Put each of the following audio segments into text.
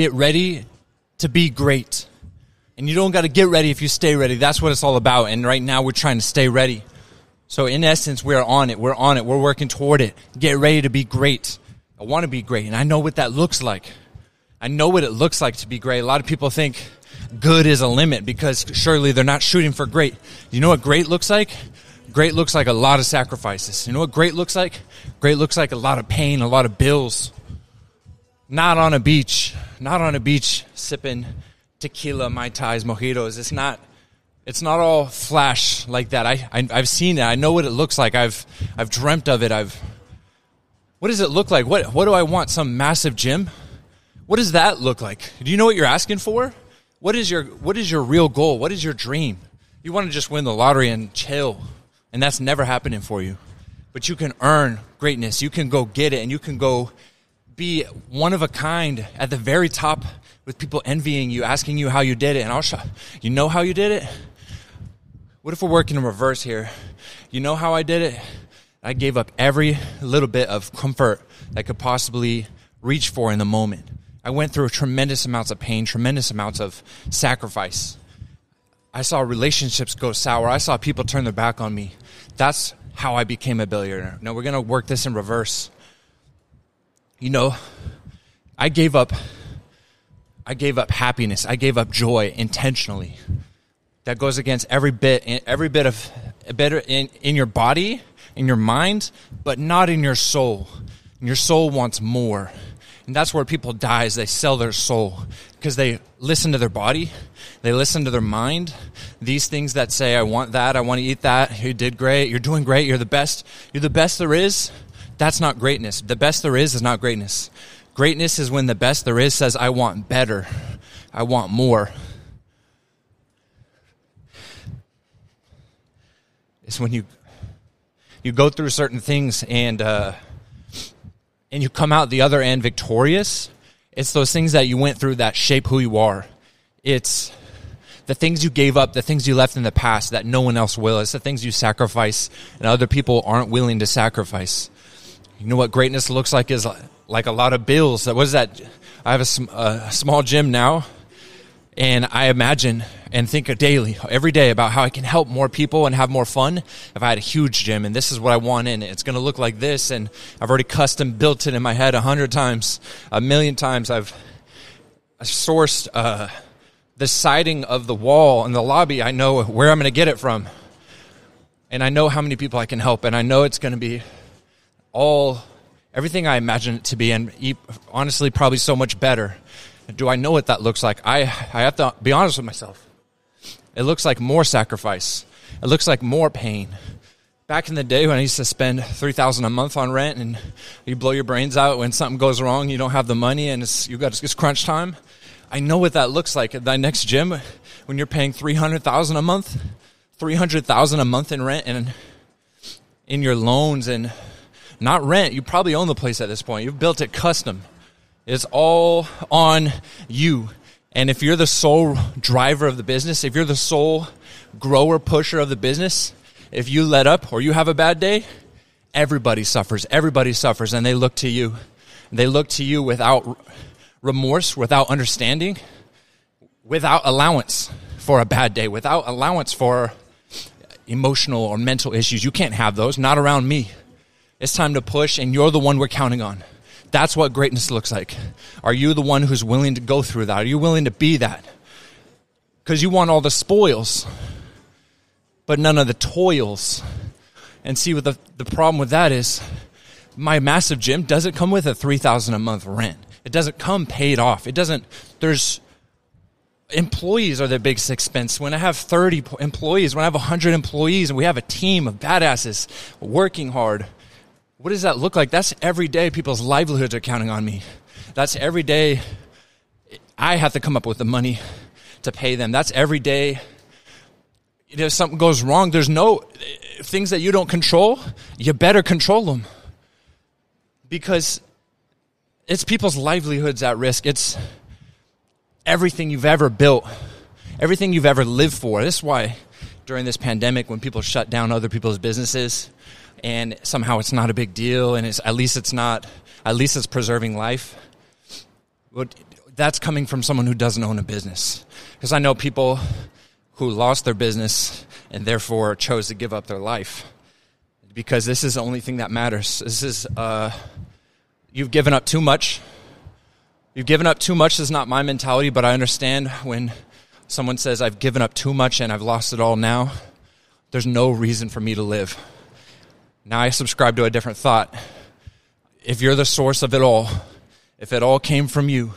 get ready to be great. And you don't got to get ready if you stay ready. That's what it's all about. And right now we're trying to stay ready. So in essence, we're on it. We're on it. We're working toward it. Get ready to be great. I want to be great. And I know what that looks like. I know what it looks like to be great. A lot of people think good is a limit because surely they're not shooting for great. You know what great looks like? Great looks like a lot of sacrifices. You know what great looks like? Great looks like a lot of pain, a lot of bills. Not on a beach, not on a beach sipping tequila, mai tais, mojitos. It's not. It's not all flash like that. I, I I've seen it. I know what it looks like. I've I've dreamt of it. I've. What does it look like? What what do I want? Some massive gym? What does that look like? Do you know what you're asking for? What is your what is your real goal? What is your dream? You want to just win the lottery and chill, and that's never happening for you. But you can earn greatness. You can go get it, and you can go be one of a kind at the very top with people envying you, asking you how you did it, and I'll show you know how you did it. What if we're working in reverse here? You know how I did it? I gave up every little bit of comfort I could possibly reach for in the moment. I went through tremendous amounts of pain, tremendous amounts of sacrifice. I saw relationships go sour. I saw people turn their back on me. That's how I became a billionaire. Now we're going to work this in reverse you know, I gave up I gave up happiness. I gave up joy intentionally. That goes against every bit every bit of better in, in your body, in your mind, but not in your soul. And your soul wants more. And that's where people die is they sell their soul because they listen to their body, they listen to their mind. These things that say, I want that, I want to eat that, you did great, you're doing great, you're the best, you're the best there is. That's not greatness. The best there is is not greatness. Greatness is when the best there is says, I want better. I want more. It's when you you go through certain things and uh, and you come out the other end victorious. It's those things that you went through that shape who you are. It's the things you gave up, the things you left in the past that no one else will. It's the things you sacrifice and other people aren't willing to sacrifice. You know what greatness looks like is like a lot of bills. What is that? I have a, a small gym now, and I imagine and think daily, every day, about how I can help more people and have more fun. If I had a huge gym, and this is what I want in it, it's going to look like this, and I've already custom built it in my head a hundred times, a million times. I've sourced uh, the siding of the wall in the lobby. I know where I'm going to get it from, and I know how many people I can help, and I know it's going to be all everything I imagine it to be, and honestly, probably so much better. Do I know what that looks like? I I have to be honest with myself. It looks like more sacrifice. It looks like more pain. Back in the day when I used to spend three thousand a month on rent, and you blow your brains out when something goes wrong, you don't have the money, and it's you got it's crunch time. I know what that looks like at that next gym when you're paying three hundred thousand a month, three hundred thousand a month in rent, and in your loans and not rent. You probably own the place at this point. You've built it custom. It's all on you. And if you're the sole driver of the business, if you're the sole grower pusher of the business, if you let up or you have a bad day, everybody suffers. Everybody suffers and they look to you. They look to you without remorse, without understanding, without allowance for a bad day, without allowance for emotional or mental issues. You can't have those, not around me. It's time to push, and you're the one we're counting on. That's what greatness looks like. Are you the one who's willing to go through that? Are you willing to be that? Because you want all the spoils, but none of the toils. And see what the, the problem with that is my massive gym doesn't come with a 3000 a month rent. It doesn't come paid off. It doesn't, there's, employees are the biggest expense. When I have 30 employees, when I have 100 employees and we have a team of badasses working hard, what does that look like? That's every day people's livelihoods are counting on me. That's every day I have to come up with the money to pay them. That's every day. If something goes wrong, there's no things that you don't control, you better control them. Because it's people's livelihoods at risk. It's everything you've ever built, everything you've ever lived for. This is why during this pandemic, when people shut down other people's businesses, and somehow it's not a big deal, and it's at least it's not at least it's preserving life. But that's coming from someone who doesn't own a business. Because I know people who lost their business and therefore chose to give up their life. Because this is the only thing that matters. This is, uh, you've given up too much. You've given up too much is not my mentality, but I understand when someone says, I've given up too much and I've lost it all now, there's no reason for me to live. Now I subscribe to a different thought. If you're the source of it all, if it all came from you,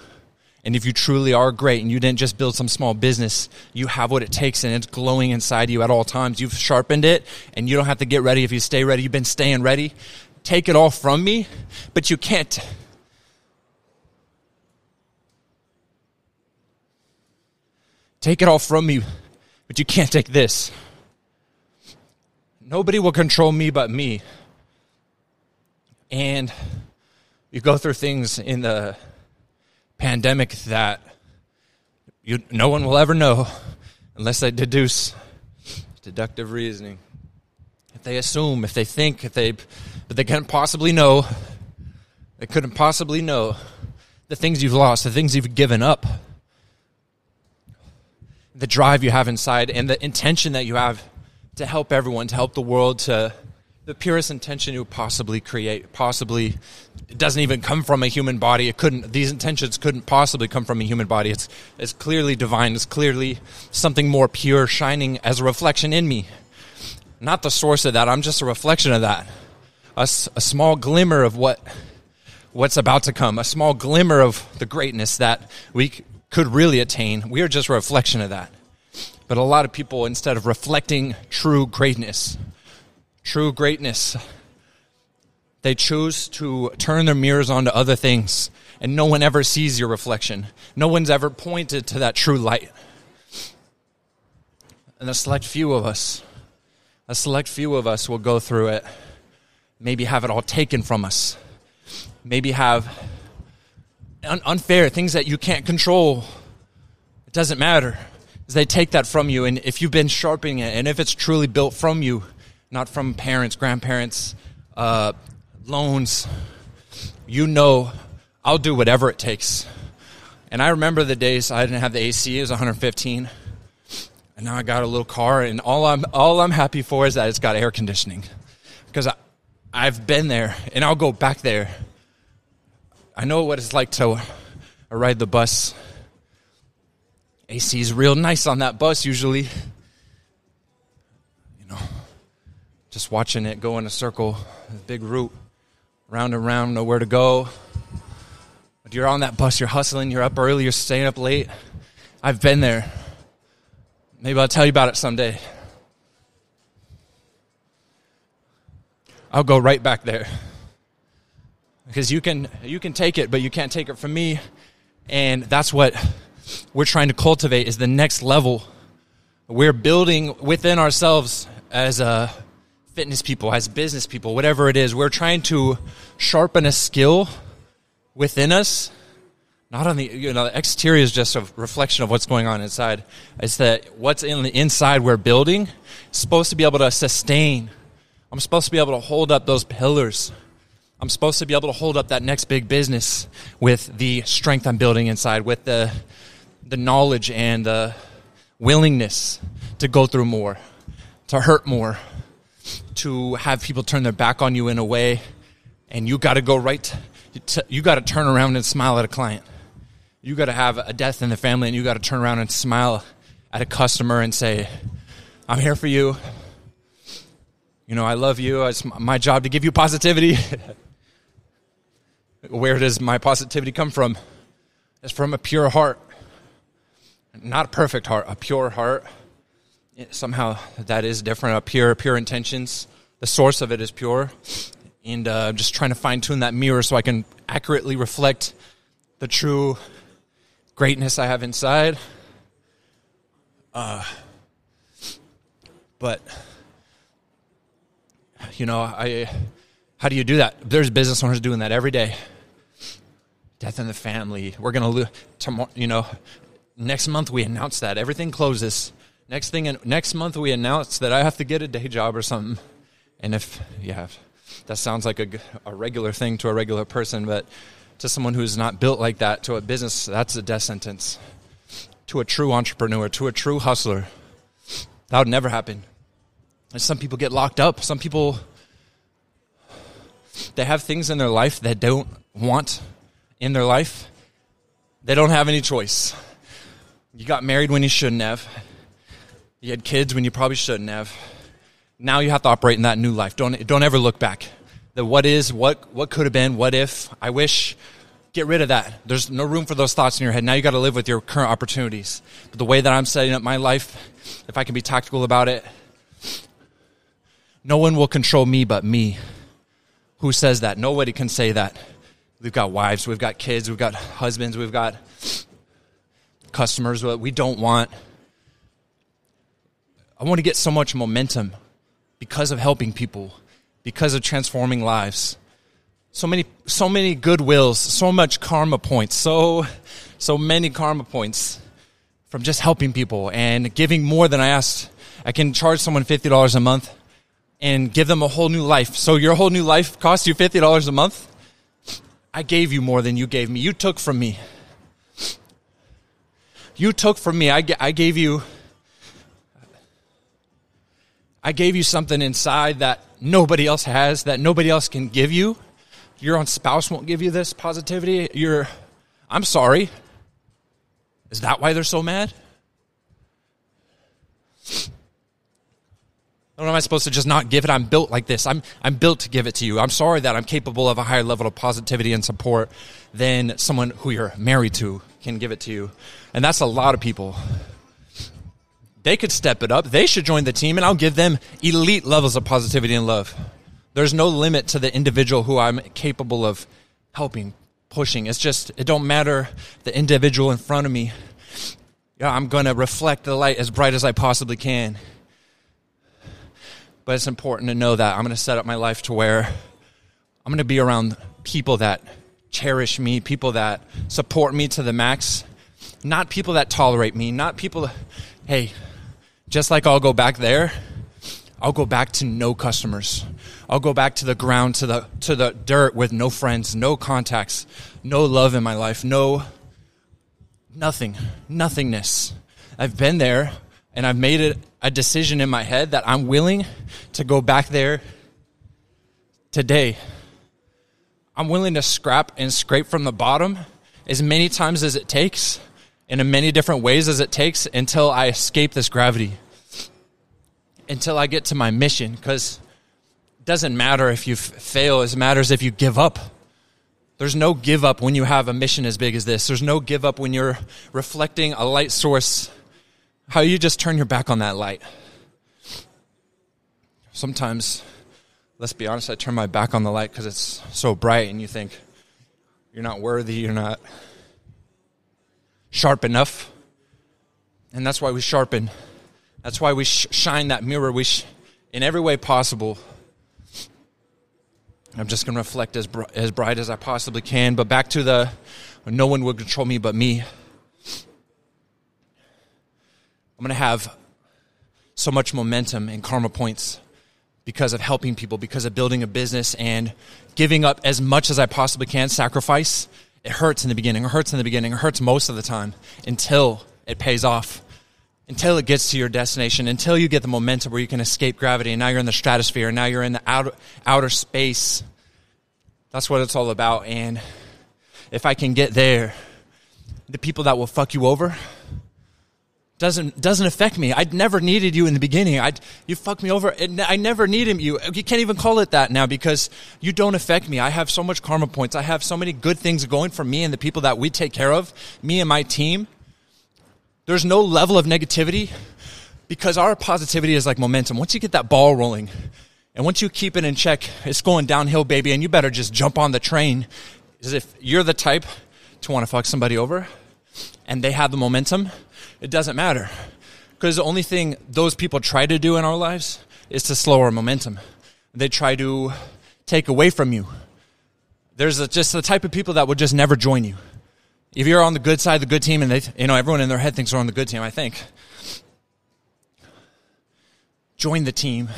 and if you truly are great and you didn't just build some small business, you have what it takes and it's glowing inside you at all times. You've sharpened it and you don't have to get ready. If you stay ready, you've been staying ready. Take it all from me, but you can't. Take it all from me, but you can't take this. Nobody will control me but me. And you go through things in the pandemic that you, no one will ever know unless they deduce deductive reasoning. If they assume, if they think, if they, but they can't possibly know, they couldn't possibly know the things you've lost, the things you've given up, the drive you have inside, and the intention that you have to help everyone, to help the world, to the purest intention you possibly create, possibly it doesn't even come from a human body. It couldn't. These intentions couldn't possibly come from a human body. It's it's clearly divine. It's clearly something more pure, shining as a reflection in me. Not the source of that. I'm just a reflection of that. A, a small glimmer of what what's about to come. A small glimmer of the greatness that we could really attain. We are just a reflection of that. But a lot of people, instead of reflecting true greatness, true greatness, they choose to turn their mirrors onto other things, and no one ever sees your reflection. No one's ever pointed to that true light. And a select few of us, a select few of us will go through it, maybe have it all taken from us, maybe have un- unfair things that you can't control. It doesn't matter. They take that from you, and if you've been sharpening it, and if it's truly built from you, not from parents, grandparents, uh, loans, you know I'll do whatever it takes. And I remember the days I didn't have the AC, it was 115. And now I got a little car and all I'm all I'm happy for is that it's got air conditioning. Because I, I've been there and I'll go back there. I know what it's like to ride the bus. AC is real nice on that bus usually. You know, just watching it go in a circle, a big route round and round, nowhere to go. But you're on that bus, you're hustling, you're up early, you're staying up late. I've been there. Maybe I'll tell you about it someday. I'll go right back there. Because you can you can take it, but you can't take it from me. And that's what we're trying to cultivate is the next level. We're building within ourselves as a fitness people, as business people, whatever it is, we're trying to sharpen a skill within us. Not on the, you know, the exterior is just a reflection of what's going on inside. It's that what's in the inside we're building is supposed to be able to sustain. I'm supposed to be able to hold up those pillars. I'm supposed to be able to hold up that next big business with the strength I'm building inside, with the, the knowledge and the willingness to go through more, to hurt more, to have people turn their back on you in a way, and you got to go right. To, you got to turn around and smile at a client. You got to have a death in the family, and you got to turn around and smile at a customer and say, "I'm here for you. You know, I love you. It's my job to give you positivity." Where does my positivity come from? It's from a pure heart, not a perfect heart, a pure heart somehow that is different. Uh, pure, pure intentions. The source of it is pure, and uh, I'm just trying to fine tune that mirror so I can accurately reflect the true greatness I have inside. Uh, but you know, I how do you do that? There's business owners doing that every day. Death in the family. We're gonna lose tomorrow. You know, next month we announce that everything closes Next thing, next month we announce that I have to get a day job or something. And if, yeah, that sounds like a, a regular thing to a regular person, but to someone who's not built like that, to a business, that's a death sentence. To a true entrepreneur, to a true hustler, that would never happen. And some people get locked up. Some people, they have things in their life that don't want in their life. They don't have any choice. You got married when you shouldn't have. You had kids when you probably shouldn't have. Now you have to operate in that new life. Don't don't ever look back. The what is, what what could have been, what if, I wish. Get rid of that. There's no room for those thoughts in your head. Now you got to live with your current opportunities. But the way that I'm setting up my life, if I can be tactical about it, no one will control me but me. Who says that? Nobody can say that. We've got wives, we've got kids, we've got husbands, we've got customers. We don't want. I want to get so much momentum because of helping people, because of transforming lives so many so many goodwills so much karma points so so many karma points from just helping people and giving more than i asked i can charge someone $50 a month and give them a whole new life so your whole new life costs you $50 a month i gave you more than you gave me you took from me you took from me i, I gave you i gave you something inside that nobody else has that nobody else can give you your own spouse won't give you this positivity. You're, I'm sorry. Is that why they're so mad? What am I supposed to just not give it? I'm built like this. I'm, I'm built to give it to you. I'm sorry that I'm capable of a higher level of positivity and support than someone who you're married to can give it to you. And that's a lot of people. They could step it up. They should join the team, and I'll give them elite levels of positivity and love. There's no limit to the individual who I'm capable of helping, pushing. It's just, it don't matter the individual in front of me. Yeah, I'm going to reflect the light as bright as I possibly can. But it's important to know that I'm going to set up my life to where I'm going to be around people that cherish me, people that support me to the max, not people that tolerate me, not people, hey, just like I'll go back there, I'll go back to no customers. I'll go back to the ground, to the to the dirt with no friends, no contacts, no love in my life, no nothing, nothingness. I've been there and I've made it a decision in my head that I'm willing to go back there today. I'm willing to scrap and scrape from the bottom as many times as it takes in as many different ways as it takes until I escape this gravity. Until I get to my mission because it doesn't matter if you fail, it matters if you give up. There's no give up when you have a mission as big as this. There's no give up when you're reflecting a light source. How you just turn your back on that light. Sometimes, let's be honest, I turn my back on the light because it's so bright and you think you're not worthy, you're not sharp enough. And that's why we sharpen. That's why we sh- shine that mirror we sh- in every way possible I'm just going to reflect as, br- as bright as I possibly can. But back to the no one will control me but me. I'm going to have so much momentum and karma points because of helping people, because of building a business and giving up as much as I possibly can, sacrifice. It hurts in the beginning. It hurts in the beginning. It hurts most of the time until it pays off until it gets to your destination, until you get the momentum where you can escape gravity, and now you're in the stratosphere, and now you're in the outer, outer space. That's what it's all about. And if I can get there, the people that will fuck you over doesn't doesn't affect me. I never needed you in the beginning. I you fucked me over. I never needed you. You can't even call it that now because you don't affect me. I have so much karma points. I have so many good things going for me and the people that we take care of, me and my team there's no level of negativity because our positivity is like momentum. Once you get that ball rolling and once you keep it in check, it's going downhill, baby, and you better just jump on the train. As if you're the type to want to fuck somebody over and they have the momentum, it doesn't matter. Because the only thing those people try to do in our lives is to slow our momentum. They try to take away from you. There's a, just the type of people that would just never join you if you're on the good side, of the good team, and they, you know, everyone in their head thinks they're on the good team, I think. Join the team.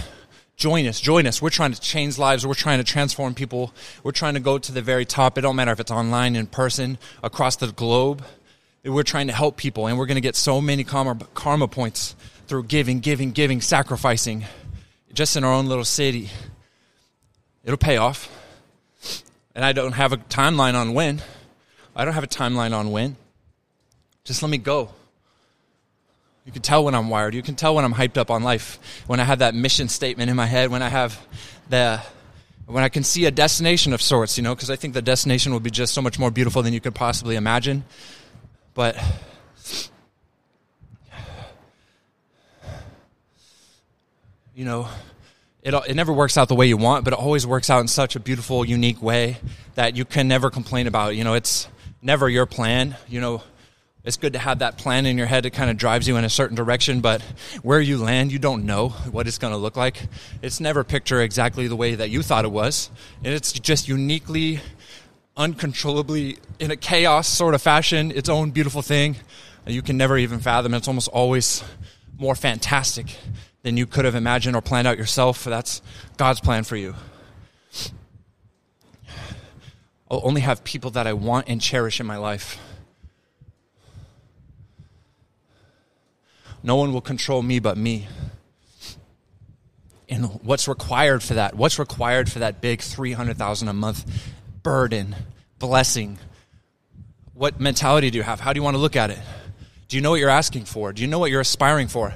Join us, join us. We're trying to change lives. We're trying to transform people. We're trying to go to the very top. It don't matter if it's online, in person, across the globe. We're trying to help people, and we're going to get so many karma, karma points through giving, giving, giving, sacrificing, just in our own little city. It'll pay off. And I don't have a timeline on when. I don't have a timeline on when. Just let me go. You can tell when I'm wired. You can tell when I'm hyped up on life. When I have that mission statement in my head. When I have the when I can see a destination of sorts. You know, because I think the destination will be just so much more beautiful than you could possibly imagine. But you know, it it never works out the way you want, but it always works out in such a beautiful, unique way that you can never complain about. You know, it's never your plan. You know it's good to have that plan in your head. It kind of drives you in a certain direction, but where you land, you don't know what it's going to look like. It's never picture exactly the way that you thought it was. And it's just uniquely, uncontrollably, in a chaos sort of fashion, its own beautiful thing. You can never even fathom. It's almost always more fantastic than you could have imagined or planned out yourself. That's God's plan for you. I'll only have people that I want and cherish in my life. No one will control me but me. And what's required for that? What's required for that big 300,000 a month burden, blessing? What mentality do you have? How do you want to look at it? Do you know what you're asking for? Do you know what you're aspiring for?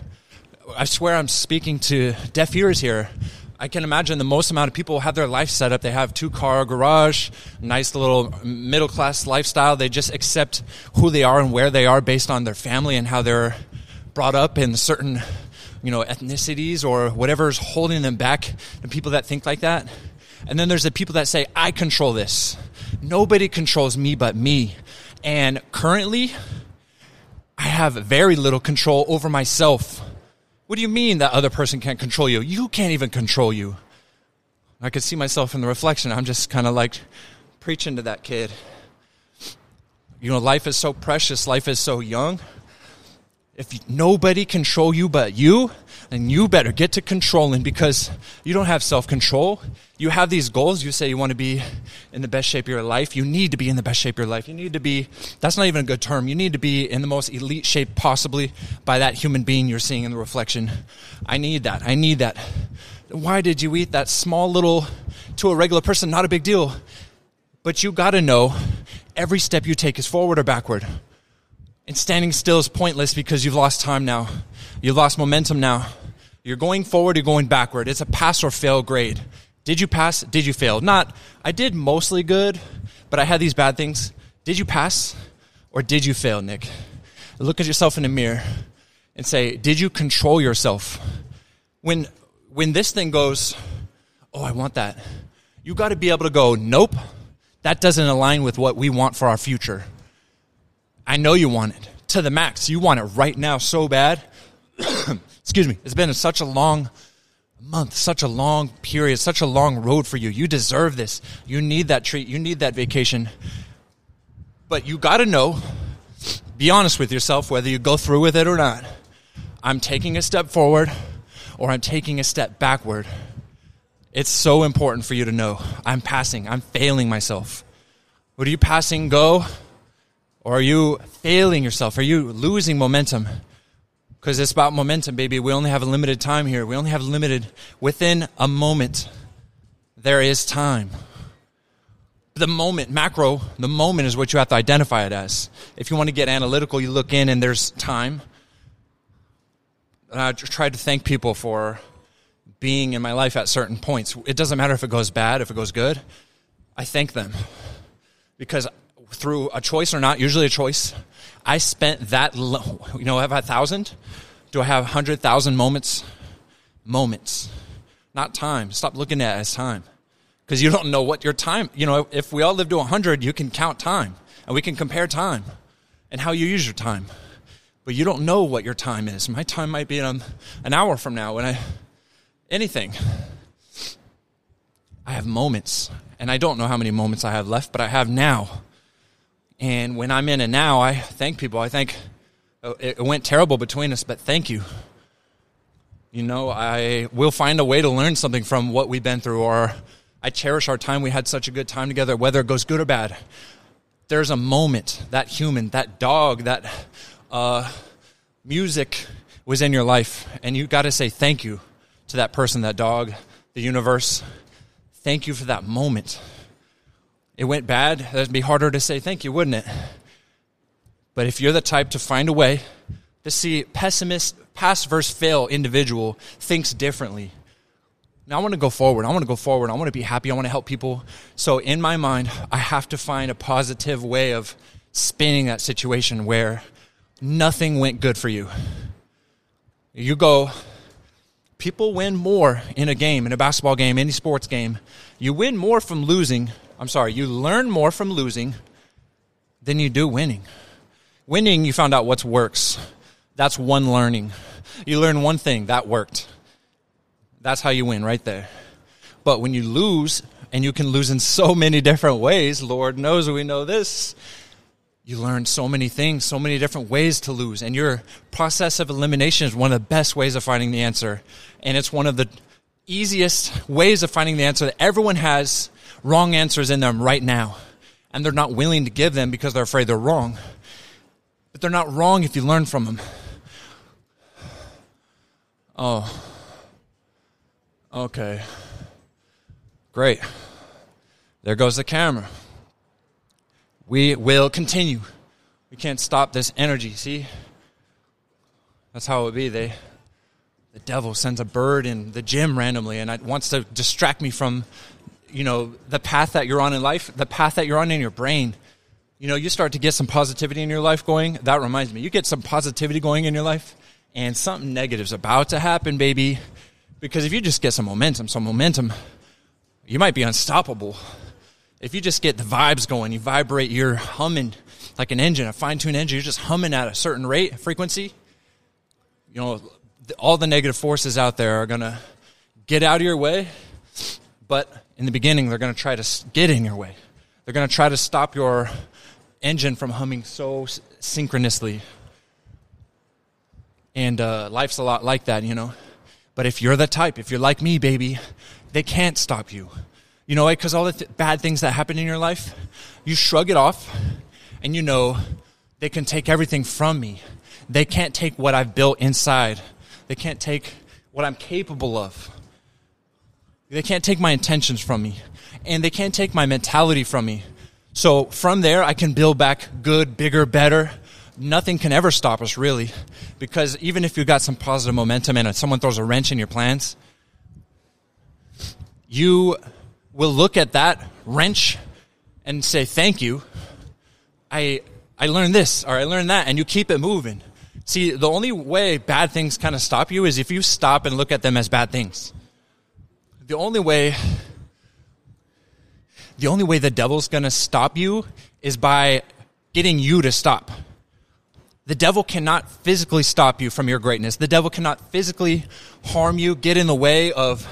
I swear I'm speaking to deaf ears here. I can imagine the most amount of people have their life set up. They have two car garage, nice little middle class lifestyle. They just accept who they are and where they are based on their family and how they're brought up in certain, you know, ethnicities or whatever's holding them back, the people that think like that. And then there's the people that say, I control this. Nobody controls me but me. And currently, I have very little control over myself. What do you mean that other person can't control you? You can't even control you. I could see myself in the reflection. I'm just kind of like preaching to that kid. You know, life is so precious, life is so young. If nobody control you but you, then you better get to controlling because you don't have self control. You have these goals. You say you want to be in the best shape of your life. You need to be in the best shape of your life. You need to be, that's not even a good term. You need to be in the most elite shape possibly by that human being you're seeing in the reflection. I need that. I need that. Why did you eat that small little, to a regular person, not a big deal. But you got to know every step you take is forward or backward. And standing still is pointless because you've lost time now. You've lost momentum now. You're going forward, you're going backward. It's a pass or fail grade. Did you pass? Did you fail? Not, I did mostly good, but I had these bad things. Did you pass or did you fail, Nick? Look at yourself in the mirror and say, Did you control yourself? When, when this thing goes, Oh, I want that, you got to be able to go, Nope, that doesn't align with what we want for our future. I know you want it to the max. You want it right now so bad. Excuse me. It's been such a long month, such a long period, such a long road for you. You deserve this. You need that treat. You need that vacation. But you got to know, be honest with yourself, whether you go through with it or not. I'm taking a step forward or I'm taking a step backward. It's so important for you to know. I'm passing. I'm failing myself. What are you passing go? Or are you failing yourself? Are you losing momentum? Because it's about momentum, baby. We only have a limited time here. We only have limited within a moment. There is time. The moment, macro, the moment is what you have to identify it as. If you want to get analytical, you look in and there's time. And I tried to thank people for being in my life at certain points. It doesn't matter if it goes bad, if it goes good. I thank them because through a choice or not, usually a choice. I spent that, you know, I have a thousand. Do I have hundred thousand moments? Moments, not time. Stop looking at it as time, because you don't know what your time. You know, if we all live to hundred, you can count time, and we can compare time, and how you use your time. But you don't know what your time is. My time might be an, an hour from now when I anything. I have moments, and I don't know how many moments I have left, but I have now. And when I'm in it now, I thank people. I think oh, it went terrible between us, but thank you. You know, I will find a way to learn something from what we've been through, or I cherish our time. We had such a good time together, whether it goes good or bad. There's a moment, that human, that dog, that uh, music was in your life, and you got to say thank you to that person, that dog, the universe. Thank you for that moment. It went bad. That'd be harder to say thank you, wouldn't it? But if you're the type to find a way to see pessimist, pass versus fail individual thinks differently. Now I want to go forward. I want to go forward. I want to be happy. I want to help people. So in my mind, I have to find a positive way of spinning that situation where nothing went good for you. You go, people win more in a game, in a basketball game, any sports game. You win more from losing. I'm sorry, you learn more from losing than you do winning. Winning, you found out what works. That's one learning. You learn one thing, that worked. That's how you win right there. But when you lose, and you can lose in so many different ways, Lord knows we know this, you learn so many things, so many different ways to lose. And your process of elimination is one of the best ways of finding the answer. And it's one of the easiest ways of finding the answer that everyone has wrong answers in them right now. And they're not willing to give them because they're afraid they're wrong but they're not wrong if you learn from them. Oh. Okay. Great. There goes the camera. We will continue. We can't stop this energy, see? That's how it would be. They the devil sends a bird in the gym randomly and it wants to distract me from you know the path that you're on in life, the path that you're on in your brain you know, you start to get some positivity in your life going. That reminds me, you get some positivity going in your life, and something negative's about to happen, baby. Because if you just get some momentum, some momentum, you might be unstoppable. If you just get the vibes going, you vibrate, you're humming like an engine, a fine tuned engine, you're just humming at a certain rate, frequency. You know, all the negative forces out there are going to get out of your way, but in the beginning, they're going to try to get in your way. They're going to try to stop your engine from humming so synchronously. And uh, life's a lot like that, you know. But if you're the type, if you're like me, baby, they can't stop you. You know, because all the th- bad things that happen in your life, you shrug it off and you know they can take everything from me. They can't take what I've built inside. They can't take what I'm capable of. They can't take my intentions from me. And they can't take my mentality from me. So from there, I can build back good, bigger, better. Nothing can ever stop us, really, because even if you've got some positive momentum and someone throws a wrench in your plans, you will look at that wrench and say, Thank you. I, I learned this or I learned that, and you keep it moving. See, the only way bad things kind of stop you is if you stop and look at them as bad things. The only way the only way the devil's going to stop you is by getting you to stop. The devil cannot physically stop you from your greatness. The devil cannot physically harm you, get in the way of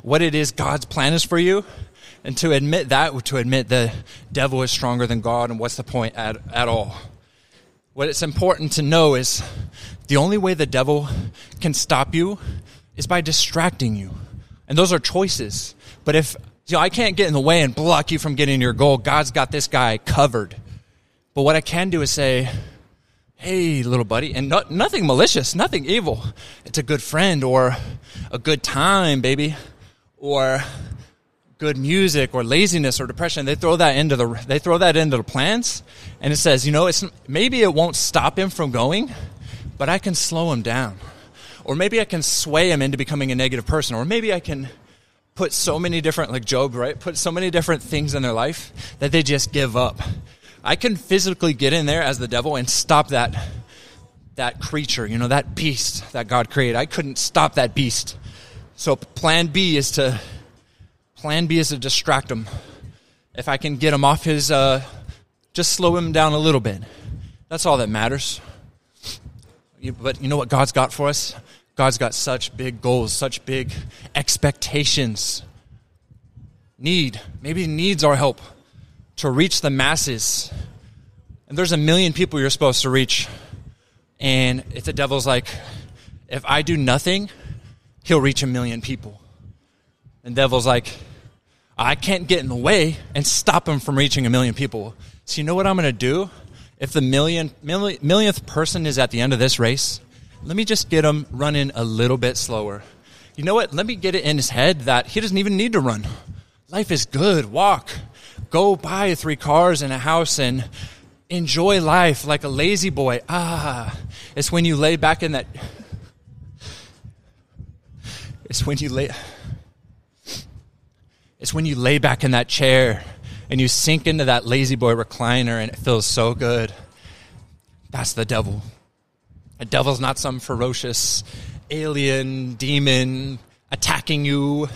what it is God's plan is for you. And to admit that, to admit the devil is stronger than God, and what's the point at, at all? What it's important to know is the only way the devil can stop you is by distracting you. And those are choices. But if you know, I can't get in the way and block you from getting your goal. God's got this guy covered. But what I can do is say, hey, little buddy, and no, nothing malicious, nothing evil. It's a good friend or a good time, baby, or good music or laziness or depression. They throw that into the they throw that into the plans, and it says, you know, it's maybe it won't stop him from going, but I can slow him down, or maybe I can sway him into becoming a negative person, or maybe I can put so many different, like Job, right? Put so many different things in their life that they just give up. I can physically get in there as the devil and stop that that creature, you know, that beast that God created. I couldn't stop that beast. So plan B is to plan B is to distract him. If I can get him off his uh, just slow him down a little bit. That's all that matters. But you know what God's got for us? God's got such big goals, such big expectations. Need, maybe needs our help to reach the masses. And there's a million people you're supposed to reach. And if the devil's like, if I do nothing, he'll reach a million people. And devil's like, I can't get in the way and stop him from reaching a million people. So you know what I'm going to do? If the million, million, millionth person is at the end of this race, let me just get him running a little bit slower. You know what? Let me get it in his head that he doesn't even need to run. Life is good. Walk. Go buy three cars and a house and enjoy life like a lazy boy. Ah, it's when you lay back in that. It's when you lay. It's when you lay back in that chair and you sink into that La-Z-Boy recliner and it feels so good. That's the devil. The devil's not some ferocious alien demon attacking you.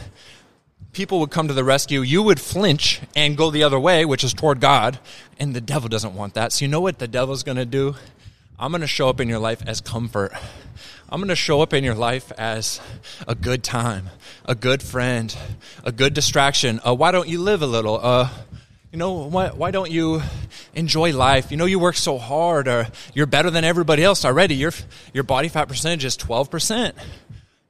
People would come to the rescue. You would flinch and go the other way, which is toward God. And the devil doesn't want that. So, you know what the devil's going to do? I'm going to show up in your life as comfort. I'm going to show up in your life as a good time, a good friend, a good distraction. Uh, why don't you live a little? Uh, you know, why, why don't you enjoy life? You know, you work so hard, or you're better than everybody else already. Your, your body fat percentage is 12%.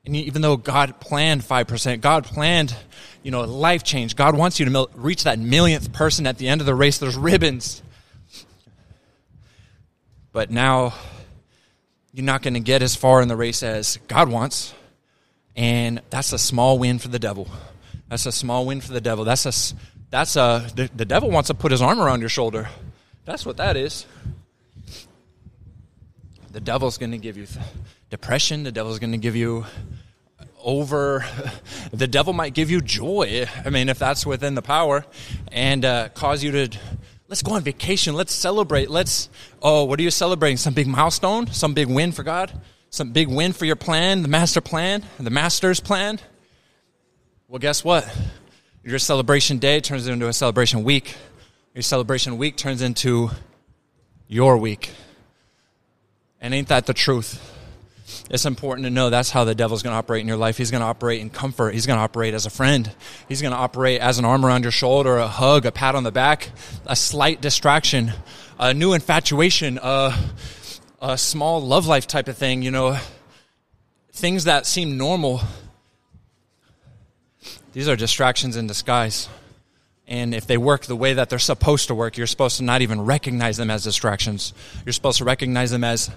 And even though God planned 5%, God planned, you know, life change. God wants you to mil- reach that millionth person at the end of the race. There's ribbons. But now you're not going to get as far in the race as God wants. And that's a small win for the devil. That's a small win for the devil. That's a, that's a, the, the devil wants to put his arm around your shoulder. That's what that is. The devil's going to give you depression. The devil's going to give you over. The devil might give you joy. I mean, if that's within the power, and uh, cause you to Let's go on vacation. Let's celebrate. Let's, oh, what are you celebrating? Some big milestone? Some big win for God? Some big win for your plan, the master plan, the master's plan? Well, guess what? Your celebration day turns into a celebration week. Your celebration week turns into your week. And ain't that the truth? it's important to know that's how the devil's going to operate in your life. He's going to operate in comfort. He's going to operate as a friend. He's going to operate as an arm around your shoulder, a hug, a pat on the back, a slight distraction, a new infatuation, a, a small love life type of thing, you know, things that seem normal. These are distractions in disguise. And if they work the way that they're supposed to work, you're supposed to not even recognize them as distractions. You're supposed to recognize them as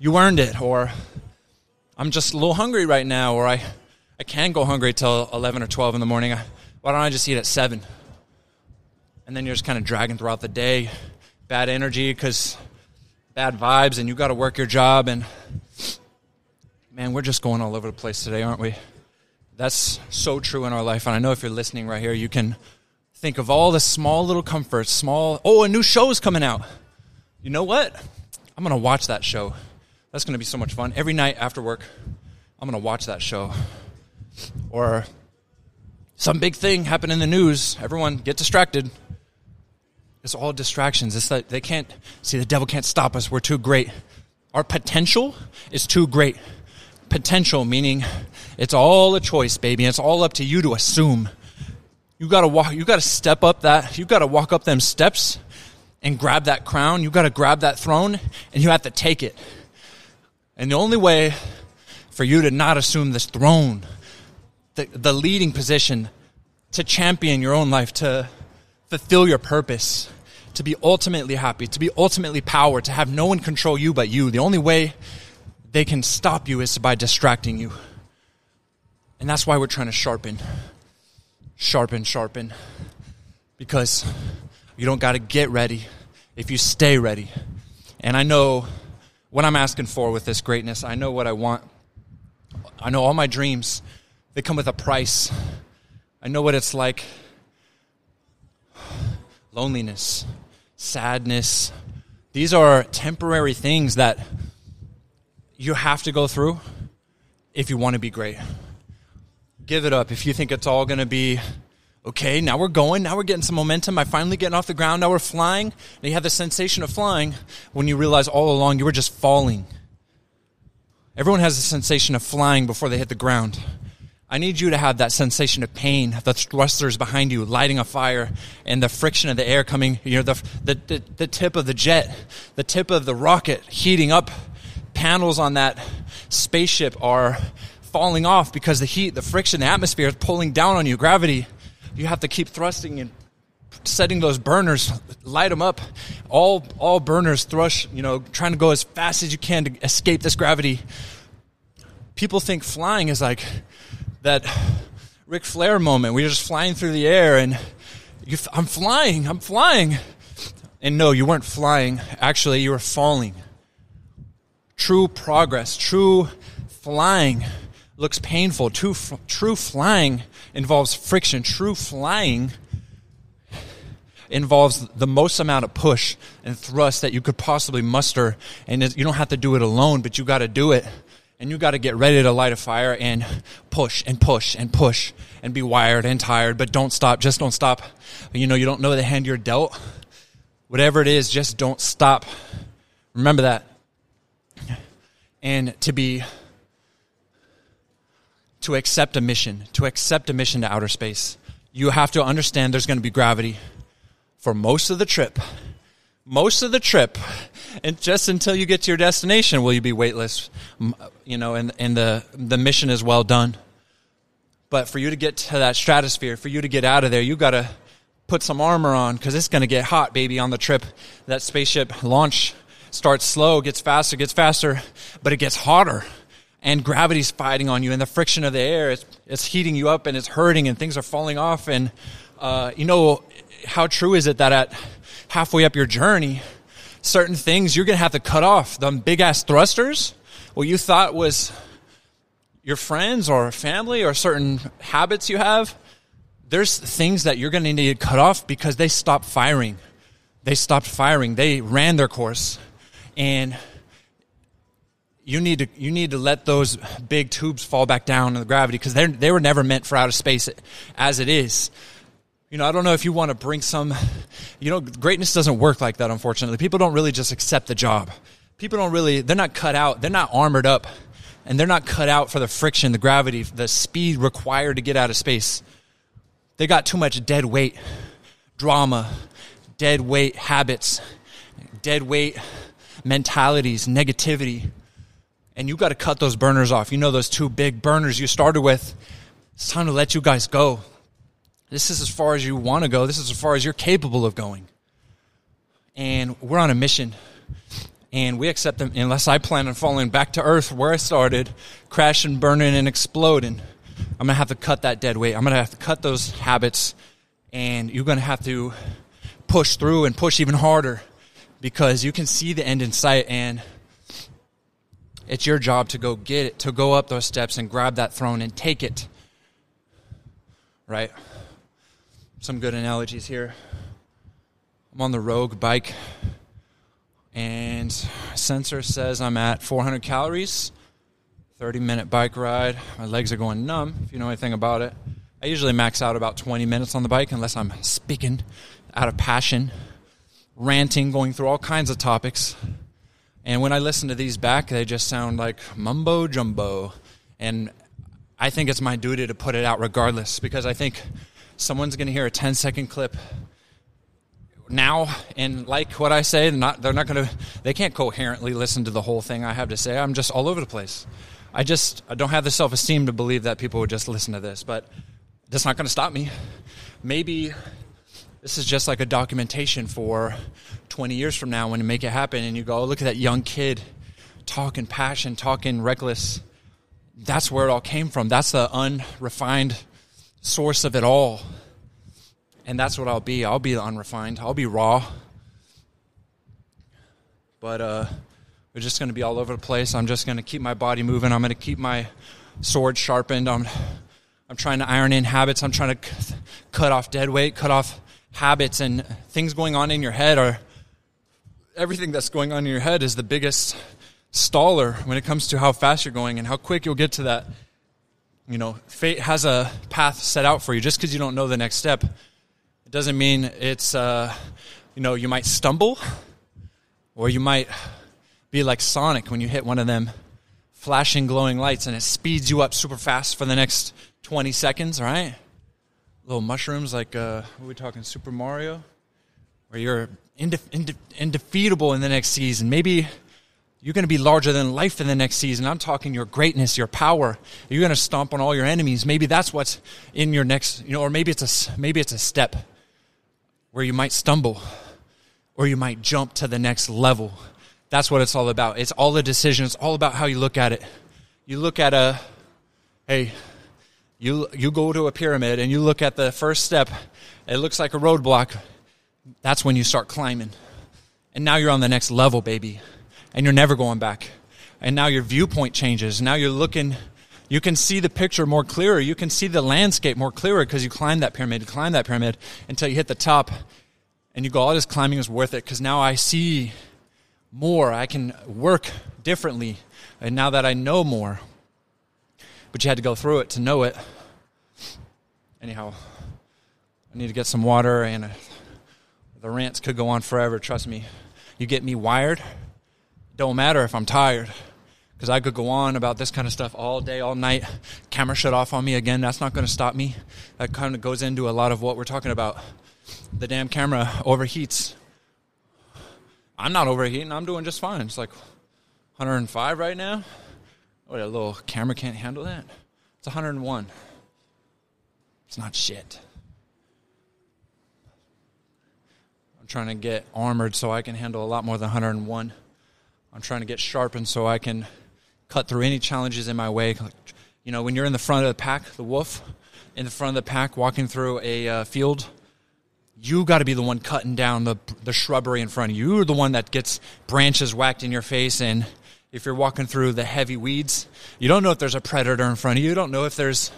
you earned it, or I'm just a little hungry right now, or I, I can't go hungry till 11 or 12 in the morning. Why don't I just eat at 7? And then you're just kind of dragging throughout the day. Bad energy because bad vibes, and you got to work your job. And man, we're just going all over the place today, aren't we? That's so true in our life. And I know if you're listening right here, you can think of all the small little comforts, small, oh, a new show is coming out. You know what? I'm going to watch that show. That's going to be so much fun. Every night after work, I'm going to watch that show. Or some big thing happened in the news. Everyone get distracted. It's all distractions. It's like they can't see the devil can't stop us. We're too great. Our potential is too great. Potential meaning it's all a choice, baby. It's all up to you to assume. You gotta walk. You gotta step up that. You gotta walk up them steps and grab that crown. You gotta grab that throne, and you have to take it. And the only way for you to not assume this throne, the, the leading position, to champion your own life, to fulfill your purpose, to be ultimately happy, to be ultimately power, to have no one control you but you. The only way they can stop you is by distracting you. And that's why we're trying to sharpen, sharpen, sharpen. Because you don't got to get ready if you stay ready. And I know what I'm asking for with this greatness. I know what I want. I know all my dreams, they come with a price. I know what it's like loneliness, sadness. These are temporary things that you have to go through if you want to be great. Give it up if you think it's all going to be okay, now we're going, now we're getting some momentum. I'm finally getting off the ground, now we're flying. And you have the sensation of flying when you realize all along you were just falling. Everyone has the sensation of flying before they hit the ground. I need you to have that sensation of pain, the thrusters behind you lighting a fire, and the friction of the air coming, you know, the, the, the, the tip of the jet, the tip of the rocket heating up. Panels on that spaceship are falling off because the heat, the friction, the atmosphere is pulling down on you. Gravity, you have to keep thrusting and setting those burners, light them up. All all burners thrush, you know, trying to go as fast as you can to escape this gravity. People think flying is like that Ric Flair moment. We're just flying through the air and you, I'm flying, I'm flying. And no, you weren't flying. Actually, you were falling. True progress, true flying looks painful. True, true flying involves friction. True flying involves the most amount of push and thrust that you could possibly muster. And you don't have to do it alone, but you got to do it. And you got to get ready to light a fire and push and push and push and be wired and tired, but don't stop. Just don't stop. You know, you don't know the hand you're dealt. Whatever it is, just don't stop. Remember that. And to be to accept a mission, to accept a mission to outer space, you have to understand there's going to be gravity for most of the trip. Most of the trip, and just until you get to your destination, will you be weightless? You know, and, and the, the mission is well done. But for you to get to that stratosphere, for you to get out of there, you got to put some armor on because it's going to get hot, baby, on the trip. That spaceship launch starts slow, gets faster, gets faster, but it gets hotter. And gravity's fighting on you, and the friction of the air is it's heating you up, and it's hurting, and things are falling off. And uh, you know, how true is it that at halfway up your journey, certain things you're going to have to cut off? The big ass thrusters, what you thought was your friends or family or certain habits you have, there's things that you're going to need to cut off because they stopped firing. They stopped firing. They ran their course. And you need to you need to let those big tubes fall back down in the gravity because they they were never meant for outer space as it is. You know, I don't know if you want to bring some, you know, greatness doesn't work like that, unfortunately. People don't really just accept the job. People don't really, they're not cut out, they're not armored up, and they're not cut out for the friction, the gravity, the speed required to get out of space. They got too much dead weight, drama, dead weight habits, dead weight mentalities, negativity. And you got to cut those burners off. You know, those two big burners you started with. It's time to let you guys go. This is as far as you want to go. This is as far as you're capable of going. And we're on a mission. And we accept them unless I plan on falling back to earth where I started, crashing, burning, and exploding. I'm going to have to cut that dead weight. I'm going to have to cut those habits. And you're going to have to push through and push even harder because you can see the end in sight. And it's your job to go get it, to go up those steps and grab that throne and take it. Right? some good analogies here. I'm on the Rogue bike, and sensor says I'm at 400 calories. 30 minute bike ride. My legs are going numb, if you know anything about it. I usually max out about 20 minutes on the bike unless I'm speaking out of passion, ranting, going through all kinds of topics. And when I listen to these back, they just sound like mumbo jumbo. And I think it's my duty to put it out regardless because I think someone's going to hear a 10 second clip now and like what I say, not, they're not going to, they can't coherently listen to the whole thing I have to say. I'm just all over the place. I just I don't have the self esteem to believe that people would just listen to this, but that's not going to stop me. Maybe this is just like a documentation for 20 years from now when you make it happen and you go, oh, look at that young kid talking passion, talking reckless. That's where it all came from. That's the unrefined source of it all. And that's what I'll be. I'll be unrefined. I'll be raw. But uh, we're just going to be all over the place. I'm just going to keep my body moving. I'm going to keep my sword sharpened. I'm, I'm trying to iron in habits. I'm trying to c- cut off dead weight, cut off habits, and things going on in your head are everything that's going on in your head is the biggest staller when it comes to how fast you're going and how quick you'll get to that you know, fate has a path set out for you. Just because you don't know the next step, it doesn't mean it's, uh, you know, you might stumble or you might be like Sonic when you hit one of them flashing glowing lights and it speeds you up super fast for the next 20 seconds, right? Little mushrooms like, uh, what are we talking, Super Mario? Where you're inde- inde- indefeatable in the next season. Maybe You're going to be larger than life in the next season. I'm talking your greatness, your power. You're going to stomp on all your enemies. Maybe that's what's in your next, you know, or maybe it's a maybe it's a step where you might stumble or you might jump to the next level. That's what it's all about. It's all the decisions, all about how you look at it. You look at a hey, you you go to a pyramid and you look at the first step, it looks like a roadblock. That's when you start climbing. And now you're on the next level, baby and you're never going back. And now your viewpoint changes. Now you're looking, you can see the picture more clearer. You can see the landscape more clearer because you climb that pyramid, you climb that pyramid until you hit the top and you go, all this climbing is worth it because now I see more. I can work differently. And now that I know more, but you had to go through it to know it. Anyhow, I need to get some water and uh, the rants could go on forever. Trust me. You get me wired don't matter if I'm tired because I could go on about this kind of stuff all day, all night. Camera shut off on me again. That's not going to stop me. That kind of goes into a lot of what we're talking about. The damn camera overheats. I'm not overheating. I'm doing just fine. It's like 105 right now. What a little camera can't handle that. It's 101. It's not shit. I'm trying to get armored so I can handle a lot more than 101. I'm trying to get sharpened so I can cut through any challenges in my way. You know, when you're in the front of the pack, the wolf in the front of the pack walking through a uh, field, you got to be the one cutting down the the shrubbery in front of you. You're the one that gets branches whacked in your face and if you're walking through the heavy weeds, you don't know if there's a predator in front of you. You don't know if there's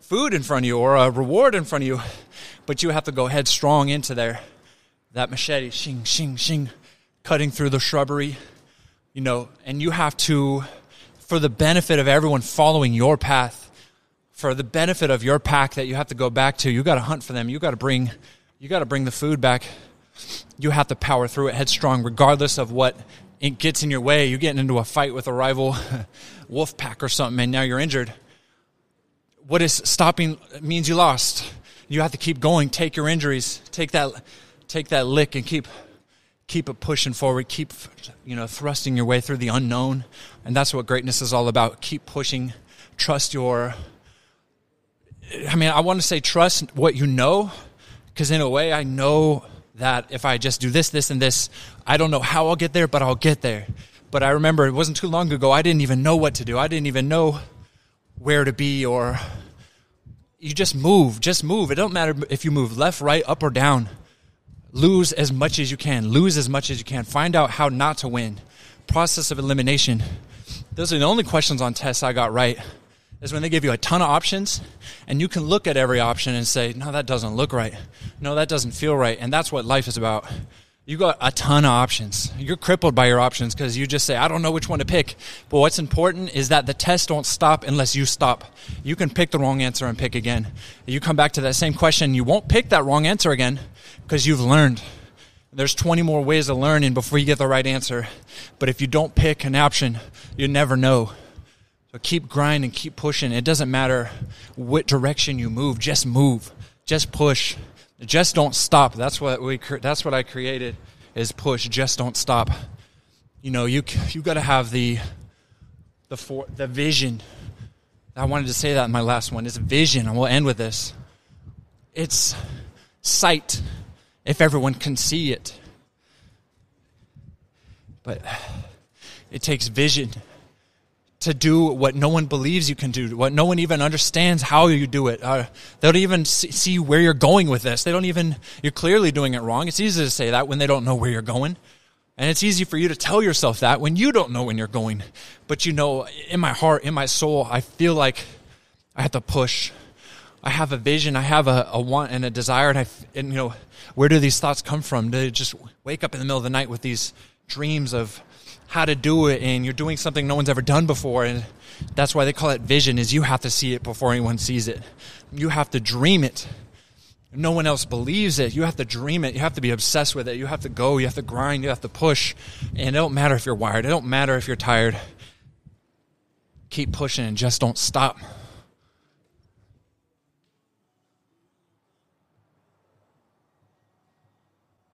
food in front of you or a reward in front of you. But you have to go headstrong into there. That machete, shing, shing, shing, cutting through the shrubbery you know, and you have to, for the benefit of everyone following your path, for the benefit of your pack that you have to go back to, you got to hunt for them. You got to bring, you got to bring the food back. You have to power through it headstrong, regardless of what it gets in your way. You're getting into a fight with a rival wolf pack or something, and now you're injured. What is stopping means you lost. You have to keep going. Take your injuries. Take that, take that lick, and keep keep it pushing forward, keep you know thrusting your way through the unknown, and that's what greatness is all about. Keep pushing, trust your. I mean, I want to say trust what you know, because in a way, I know that if I just do this, this, and this, I don't know how I'll get there, but I'll get there. But I remember it wasn't too long ago. I didn't even know what to do. I didn't even know where to be, or you just move. Just move. It don't matter if you move left, right, up, or down lose as much as you can. Lose as much as you can. Find out how not to win. Process of elimination. Those are the only questions on tests I got right. Is when they give you a ton of options and you can look at every option and say, no, that doesn't look right. No, that doesn't feel right. And that's what life is about. You got a ton of options. You're crippled by your options because you just say, I don't know which one to pick. But what's important is that the test don't stop unless you stop. You can pick the wrong answer and pick again. You come back to that same question, you won't pick that wrong answer again because you've learned. There's 20 more ways of learning before you get the right answer. But if you don't pick an option, you never know. So keep grinding, keep pushing. It doesn't matter what direction you move, just move. Just push. Just don't stop. That's what we that's what I created is push, just don't stop. You know, you you got to have the the for, the vision. I wanted to say that in my last one. It's vision, and we'll end with this. It's sight if everyone can see it. But it takes vision to do what no one believes you can do, what no one even understands how you do it. Uh, they don't even see where you're going with this. They don't even, you're clearly doing it wrong. It's easy to say that when they don't know where you're going. And it's easy for you to tell yourself that when you don't know when you're going. But you know, in my heart, in my soul, I feel like I have to push. I have a vision, I have a, a want and a desire, and I, and you know, where do these thoughts come from? They just wake up in the middle of the night with these dreams of how to do it and you're doing something no one's ever done before and that's why they call it vision is you have to see it before anyone sees it. You have to dream it. No one else believes it. You have to dream it. You have to be obsessed with it. You have to go. You have to grind. You have to push. And it don't matter if you're wired. It don't matter if you're tired. Keep pushing and just don't stop.